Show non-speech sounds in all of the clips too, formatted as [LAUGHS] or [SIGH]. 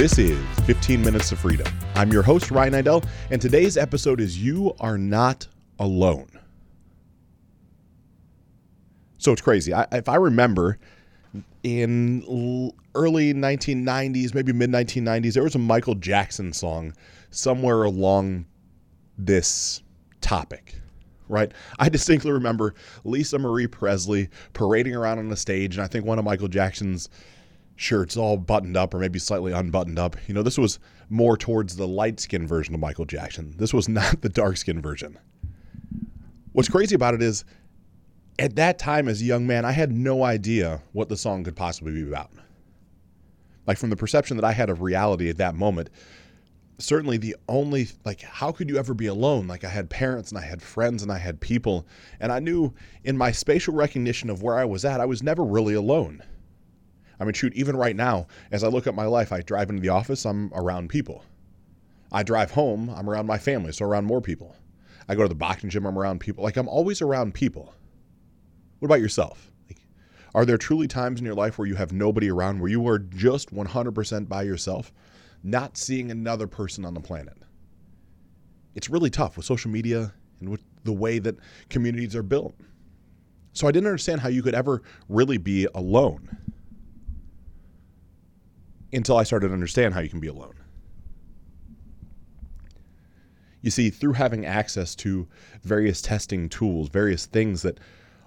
This is 15 Minutes of Freedom. I'm your host, Ryan Niddel, and today's episode is You Are Not Alone. So it's crazy. I, if I remember in early 1990s, maybe mid 1990s, there was a Michael Jackson song somewhere along this topic right? I distinctly remember Lisa Marie Presley parading around on the stage, and I think one of Michael Jackson's shirts all buttoned up or maybe slightly unbuttoned up. You know, this was more towards the light skinned version of Michael Jackson. This was [LAUGHS] not the dark skinned version. What's crazy about it is, at that time as a young man, I had no idea what the song could possibly be about. Like, from the perception that I had of reality at that moment, certainly the only like how could you ever be alone like i had parents and i had friends and i had people and i knew in my spatial recognition of where i was at i was never really alone I mean, shoot, even right now, as I look at my life, I drive into the office, I'm around people. I drive home, I'm around my family, so around more people. I go to the boxing gym, I'm around people. Like, I'm always around people. What about yourself? Like, are there truly times in your life where you have nobody around, where you are just 100% by yourself, not seeing another person on the planet? It's really tough with social media and with the way that communities are built. So I didn't understand how you could ever really be alone until I started to understand how you can be alone. You see, through having access to various testing tools, various things that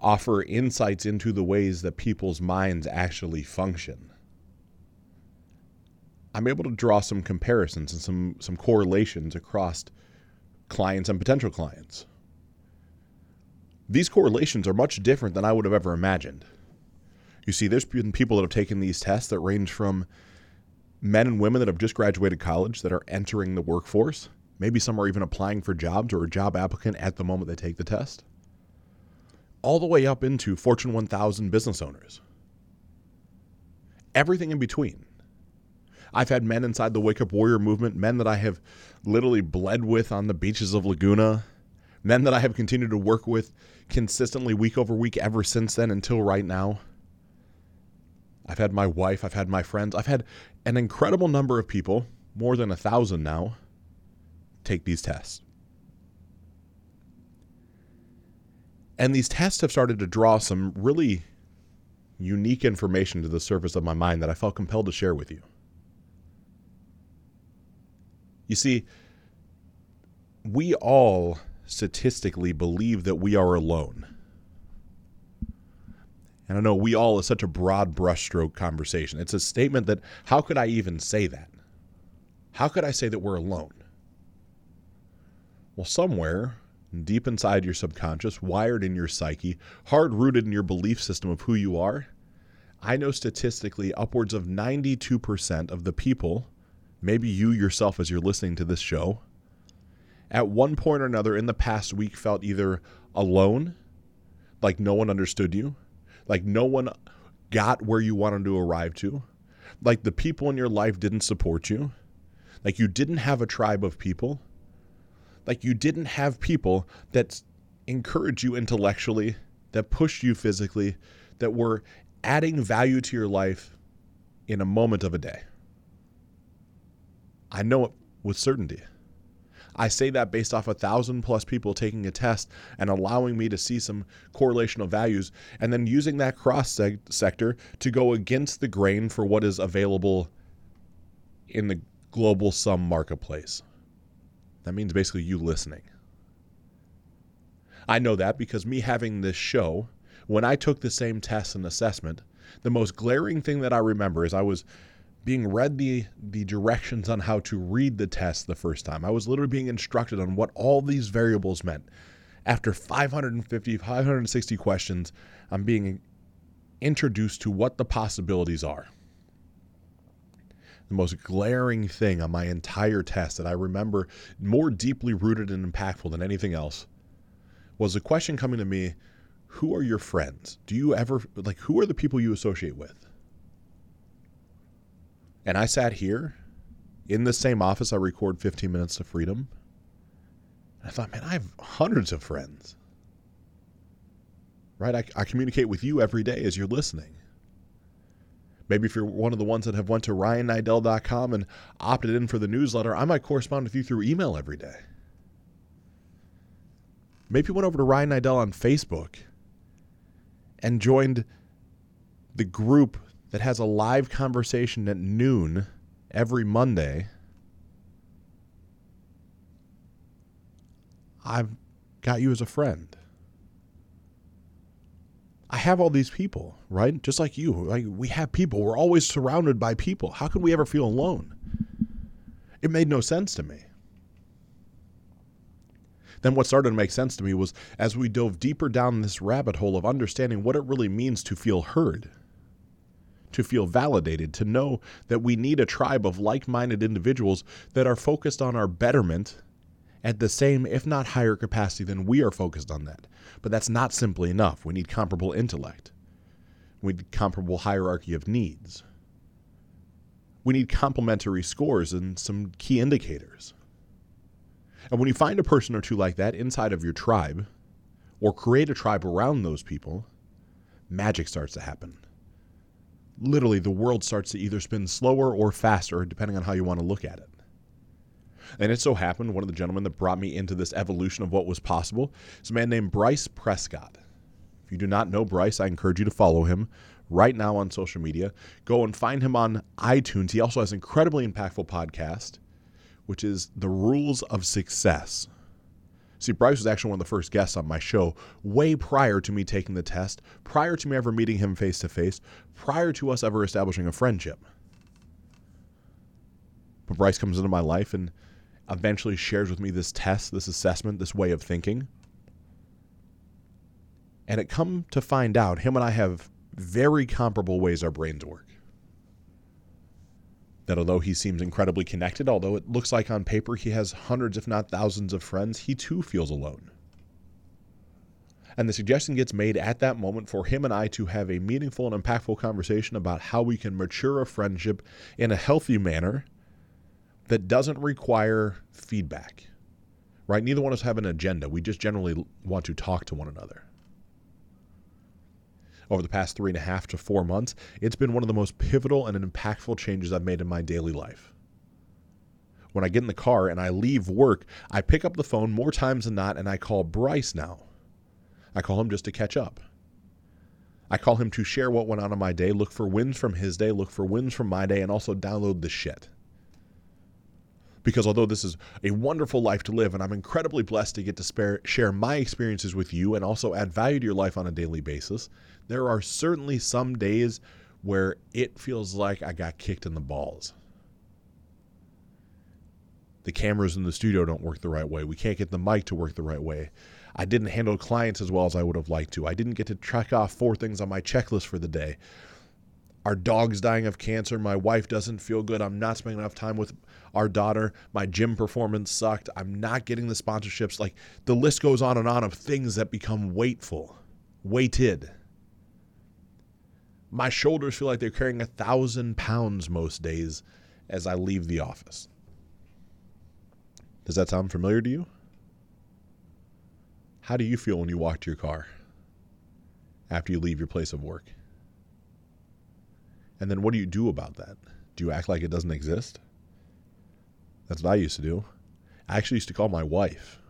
offer insights into the ways that people's minds actually function, I'm able to draw some comparisons and some, some correlations across clients and potential clients. These correlations are much different than I would have ever imagined. You see, there's been people that have taken these tests that range from men and women that have just graduated college that are entering the workforce. Maybe some are even applying for jobs or a job applicant at the moment they take the test. All the way up into Fortune 1000 business owners. Everything in between. I've had men inside the Wake Up Warrior movement, men that I have literally bled with on the beaches of Laguna, men that I have continued to work with consistently week over week ever since then until right now. I've had my wife, I've had my friends, I've had an incredible number of people, more than a thousand now, take these tests. And these tests have started to draw some really unique information to the surface of my mind that I felt compelled to share with you. You see, we all statistically believe that we are alone. And I know we all is such a broad brushstroke conversation. It's a statement that how could I even say that? How could I say that we're alone? Well, somewhere deep inside your subconscious, wired in your psyche, hard rooted in your belief system of who you are, I know statistically upwards of 92% of the people, maybe you yourself as you're listening to this show, at one point or another in the past week felt either alone, like no one understood you, like no one got where you wanted to arrive to. Like the people in your life didn't support you. Like you didn't have a tribe of people. Like you didn't have people that encouraged you intellectually, that pushed you physically, that were adding value to your life in a moment of a day. I know it with certainty. I say that based off a thousand plus people taking a test and allowing me to see some correlational values, and then using that cross sector to go against the grain for what is available in the global sum marketplace. That means basically you listening. I know that because me having this show, when I took the same test and assessment, the most glaring thing that I remember is I was being read the the directions on how to read the test the first time. I was literally being instructed on what all these variables meant. After 550, 560 questions, I'm being introduced to what the possibilities are. The most glaring thing on my entire test that I remember more deeply rooted and impactful than anything else was a question coming to me, who are your friends? Do you ever like who are the people you associate with? And I sat here in the same office I record 15 Minutes to Freedom. I thought, man, I have hundreds of friends. Right? I, I communicate with you every day as you're listening. Maybe if you're one of the ones that have went to ryanniddel.com and opted in for the newsletter, I might correspond with you through email every day. Maybe you went over to Ryan on Facebook and joined the group that has a live conversation at noon every Monday. I've got you as a friend. I have all these people, right? Just like you. Like we have people. We're always surrounded by people. How can we ever feel alone? It made no sense to me. Then what started to make sense to me was as we dove deeper down this rabbit hole of understanding what it really means to feel heard, to feel validated, to know that we need a tribe of like minded individuals that are focused on our betterment at the same, if not higher capacity than we are focused on that. But that's not simply enough. We need comparable intellect. We need comparable hierarchy of needs. We need complementary scores and some key indicators. And when you find a person or two like that inside of your tribe, or create a tribe around those people, magic starts to happen. Literally, the world starts to either spin slower or faster, depending on how you want to look at it. And it so happened, one of the gentlemen that brought me into this evolution of what was possible is a man named Bryce Prescott. If you do not know Bryce, I encourage you to follow him right now on social media. Go and find him on iTunes. He also has an incredibly impactful podcast which is the rules of success. See, Bryce was actually one of the first guests on my show way prior to me taking the test, prior to me ever meeting him face to face, prior to us ever establishing a friendship. But Bryce comes into my life and eventually shares with me this test, this assessment, this way of thinking. And it come to find out him and I have very comparable ways our brains work that although he seems incredibly connected, although it looks like on paper he has hundreds, if not thousands, of friends, he too feels alone. And the suggestion gets made at that moment for him and I to have a meaningful and impactful conversation about how we can mature a friendship in a healthy manner that doesn't require feedback. Right? Neither one of us have an agenda. We just generally want to talk to one another over the past three and a half to four months, it's been one of the most pivotal and impactful changes I've made in my daily life. When I get in the car and I leave work, I pick up the phone more times than not and I call Bryce now. I call him just to catch up. I call him to share what went on in my day, look for wins from his day, look for wins from my day, and also download the shit. Because although this is a wonderful life to live, and I'm incredibly blessed to get to spare, share my experiences with you and also add value to your life on a daily basis, there are certainly some days where it feels like I got kicked in the balls. The cameras in the studio don't work the right way. We can't get the mic to work the right way. I didn't handle clients as well as I would have liked to. I didn't get to check off four things on my checklist for the day. Our dog's dying of cancer. My wife doesn't feel good. I'm not spending enough time with our daughter. My gym performance sucked. I'm not getting the sponsorships. Like the list goes on and on of things that become weightful, weighted. My shoulders feel like they're carrying a thousand pounds most days as I leave the office. Does that sound familiar to you? How do you feel when you walk to your car after you leave your place of work? And then what do you do about that? Do you act like it doesn't exist? That's what I used to do. I actually used to call my wife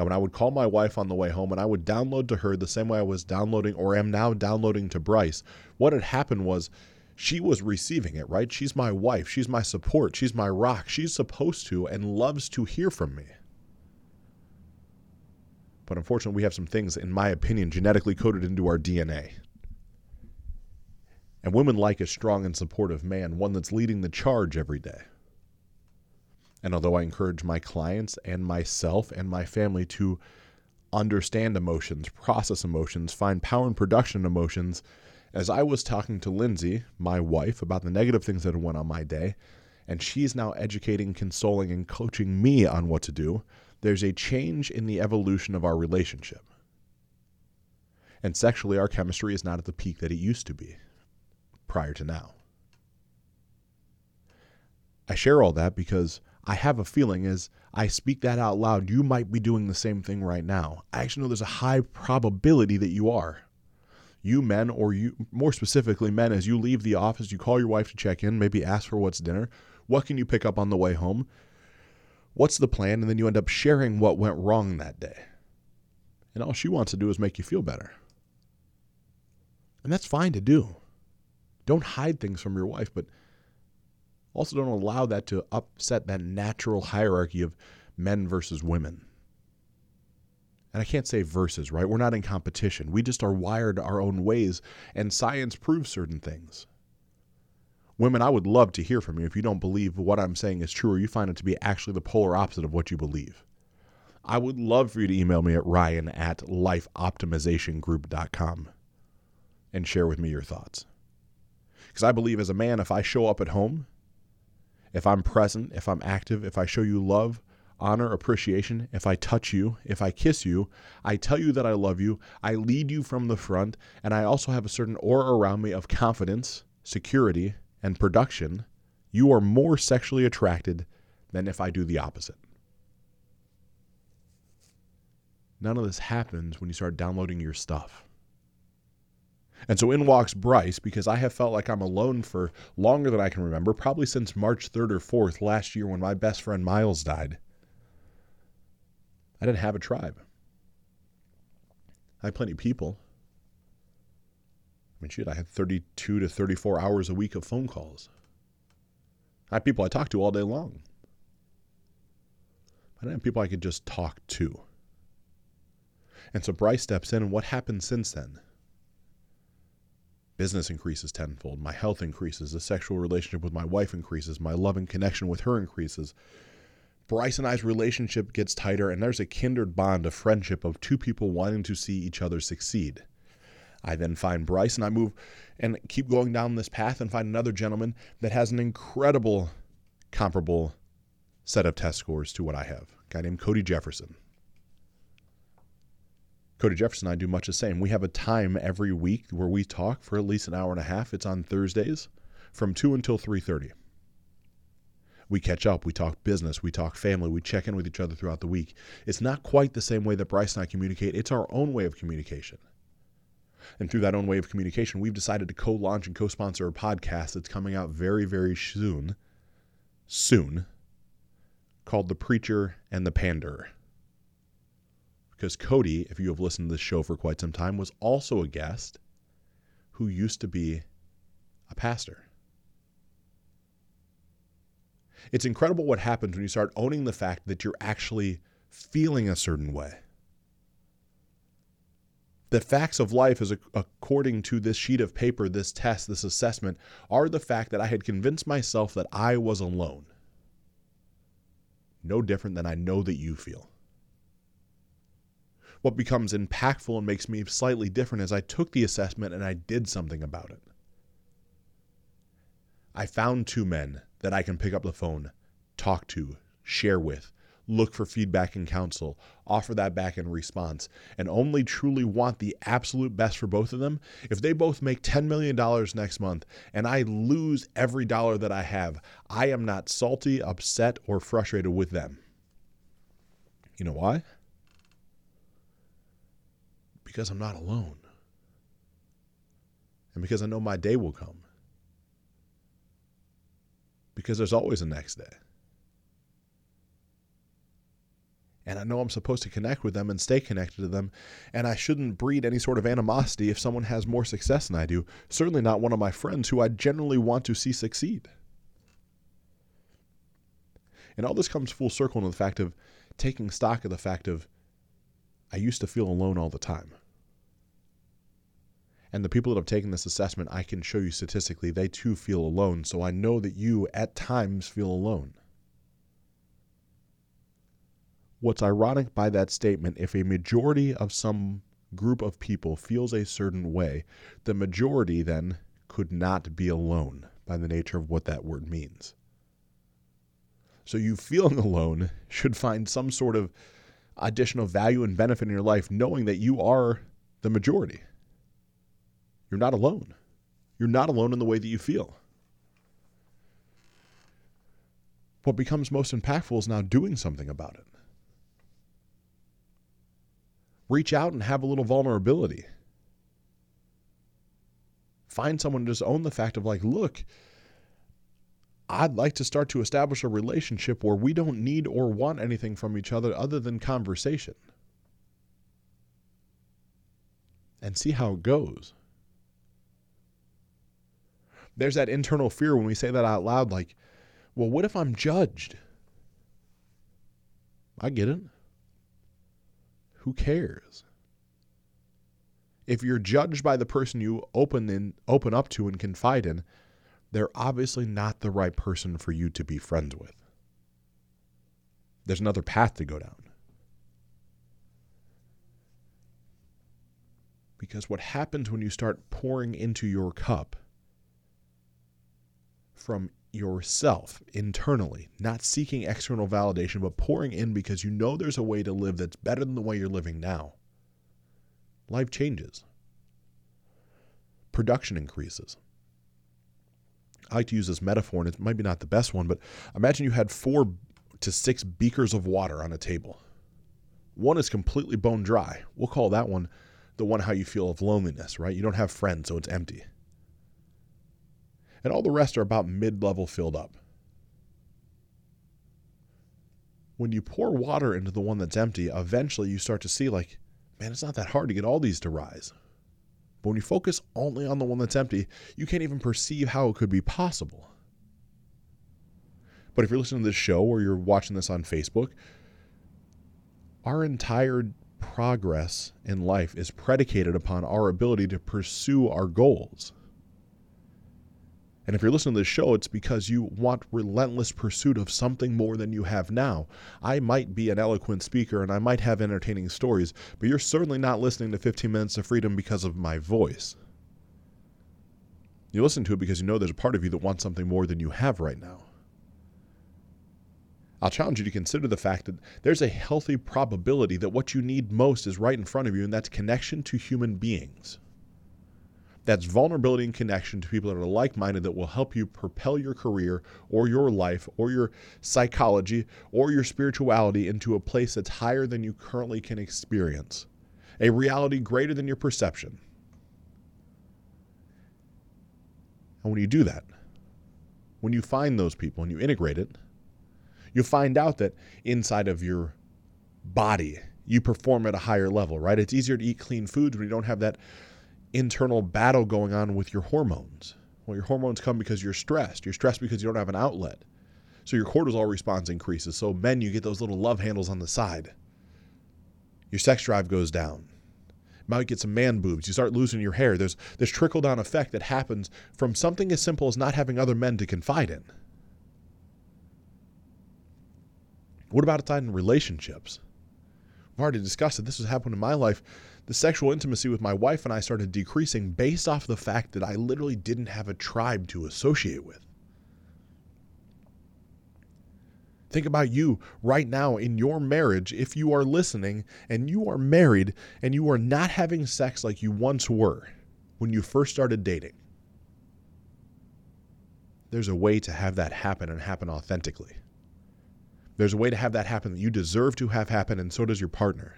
and when I would call my wife on the way home and I would download to her the same way I was downloading or am now downloading to Bryce, what had happened was she was receiving it, right? She's my wife. She's my support. She's my rock. She's supposed to and loves to hear from me. But unfortunately, we have some things, in my opinion, genetically coded into our DNA. And women like a strong and supportive man, one that's leading the charge every day. And although I encourage my clients and myself and my family to understand emotions, process emotions, find power in production emotions, as I was talking to Lindsay, my wife, about the negative things that went on my day, and she's now educating, consoling, and coaching me on what to do, there's a change in the evolution of our relationship. And sexually, our chemistry is not at the peak that it used to be prior to now. I share all that because I have a feeling as I speak that out loud, you might be doing the same thing right now. I actually know there's a high probability that you are. You men, or you more specifically men, as you leave the office, you call your wife to check in, maybe ask for what's dinner. What can you pick up on the way home? What's the plan? And then you end up sharing what went wrong that day. And all she wants to do is make you feel better. And that's fine to do. Don't hide things from your wife, but also don't allow that to upset that natural hierarchy of men versus women. And I can't say versus, right? We're not in competition. We just are wired our own ways, and science proves certain things. Women, I would love to hear from you if you don't believe what I'm saying is true or you find it to be actually the polar opposite of what you believe. I would love for you to email me at ryan at lifeoptimizationgroup.com and share with me your thoughts. Because I believe as a man, if I show up at home, if I'm present, if I'm active, if I show you love, honor, appreciation, if I touch you, if I kiss you, I tell you that I love you, I lead you from the front, and I also have a certain aura around me of confidence, security, and production, you are more sexually attracted than if I do the opposite. None of this happens when you start downloading your stuff. And so in walks Bryce because I have felt like I'm alone for longer than I can remember, probably since March 3rd or 4th last year when my best friend Miles died. I didn't have a tribe. I had plenty of people. I mean, shit, I had 32 to 34 hours a week of phone calls. I had people I talked to all day long. I didn't have people I could just talk to. And so Bryce steps in, and what happened since then? Business increases tenfold. My health increases. The sexual relationship with my wife increases. My love and connection with her increases. Bryce and I's relationship gets tighter, and there's a kindred bond of friendship of two people wanting to see each other succeed. I then find Bryce and I move and keep going down this path and find another gentleman that has an incredible comparable set of test scores to what I have. A guy named Cody Jefferson. Cody Jefferson and I do much the same. We have a time every week where we talk for at least an hour and a half. It's on Thursdays from 2 until 3:30 we catch up, we talk business, we talk family, we check in with each other throughout the week. It's not quite the same way that Bryce and I communicate, it's our own way of communication. And through that own way of communication, we've decided to co launch and co sponsor a podcast that's coming out very, very soon. Soon. Called The Preacher and the Pander. Because Cody, if you have listened to this show for quite some time, was also a guest who used to be a pastor. It's incredible what happens when you start owning the fact that you're actually feeling a certain way. The facts of life, as according to this sheet of paper, this test, this assessment, are the fact that I had convinced myself that I was alone. No different than I know that you feel. What becomes impactful and makes me slightly different is I took the assessment and I did something about it. I found two men that I can pick up the phone, talk to, share with, look for feedback and counsel, offer that back in response, and only truly want the absolute best for both of them, if they both make $10 million next month and I lose every dollar that I have, I am not salty, upset, or frustrated with them. You know why? Because I'm not alone. And because I know my day will come because there's always a next day. And I know I'm supposed to connect with them and stay connected to them. And I shouldn't breed any sort of animosity if someone has more success than I do. Certainly not one of my friends who I generally want to see succeed. And all this comes full circle to the fact of taking stock of the fact of I used to feel alone all the time. And the people that have taken this assessment, I can show you statistically, they too feel alone. So I know that you at times feel alone. What's ironic by that statement, if a majority of some group of people feels a certain way, the majority then could not be alone by the nature of what that word means. So you feeling [LAUGHS] alone should find some sort of additional value and benefit in your life knowing that you are the majority. You're not alone. You're not alone in the way that you feel. What becomes most impactful is now doing something about it. Reach out and have a little vulnerability. Find someone to just own the fact of like, look, I'd like to start to establish a relationship where we don't need or want anything from each other other than conversation. And see how it goes. There's that internal fear when we say that out loud, like, well, what if I'm judged? I get it. Who cares? If you're judged by the person you open in, open up to and confide in, they're obviously not the right person for you to be friends with. There's another path to go down. Because what happens when you start pouring into your cup from yourself internally, not seeking external validation, but pouring in because you know there's a way to live that's better than the way you're living now, life changes. Production increases. I like to use this metaphor, and it might be not the best one, but imagine you had four to six beakers of water on a table. One is completely bone dry. We'll call that one the one how you feel of loneliness, right? You don't have friends, so it's empty. And all the rest are about mid level filled up. When you pour water into the one that's empty, eventually you start to see, like, man, it's not that hard to get all these to rise. But when you focus only on the one that's empty, you can't even perceive how it could be possible. But if you're listening to this show or you're watching this on Facebook, our entire progress in life is predicated upon our ability to pursue our goals. And if you're listening to this show, it's because you want relentless pursuit of something more than you have now. I might be an eloquent speaker and I might have entertaining stories, but you're certainly not listening to 15 Minutes of Freedom because of my voice. You listen to it because you know there's a part of you that wants something more than you have right now. I'll challenge you to consider the fact that there's a healthy probability that what you need most is right in front of you, and that's connection to human beings. That's vulnerability and connection to people that are like minded that will help you propel your career or your life or your psychology or your spirituality into a place that's higher than you currently can experience, a reality greater than your perception. And when you do that, when you find those people and you integrate it, you'll find out that inside of your body, you perform at a higher level, right? It's easier to eat clean foods when you don't have that internal battle going on with your hormones. Well, your hormones come because you're stressed. You're stressed because you don't have an outlet. So your cortisol response increases. So men, you get those little love handles on the side. Your sex drive goes down. You might get some man boobs. You start losing your hair. There's this trickle down effect that happens from something as simple as not having other men to confide in. What about outside in relationships? I've already discussed that this has happened in my life the sexual intimacy with my wife and I started decreasing based off the fact that I literally didn't have a tribe to associate with. Think about you right now in your marriage if you are listening and you are married and you are not having sex like you once were when you first started dating. There's a way to have that happen and happen authentically. There's a way to have that happen that you deserve to have happen, and so does your partner.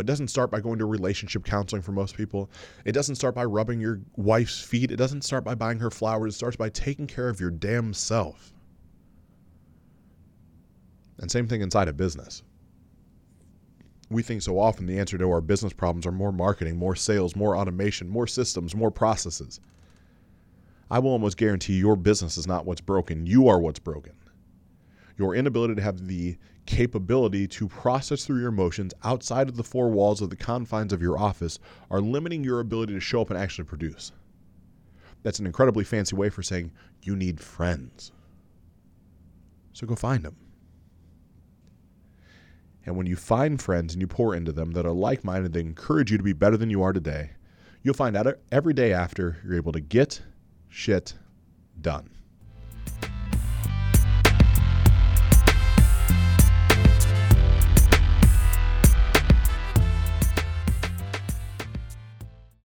But it doesn't start by going to relationship counseling for most people. It doesn't start by rubbing your wife's feet. It doesn't start by buying her flowers. It starts by taking care of your damn self. And same thing inside a business. We think so often the answer to our business problems are more marketing, more sales, more automation, more systems, more processes. I will almost guarantee your business is not what's broken. You are what's broken your inability to have the capability to process through your emotions outside of the four walls of the confines of your office are limiting your ability to show up and actually produce. That's an incredibly fancy way for saying you need friends. So go find them. And when you find friends and you pour into them that are like minded, that encourage you to be better than you are today, you'll find out every day after you're able to get shit done.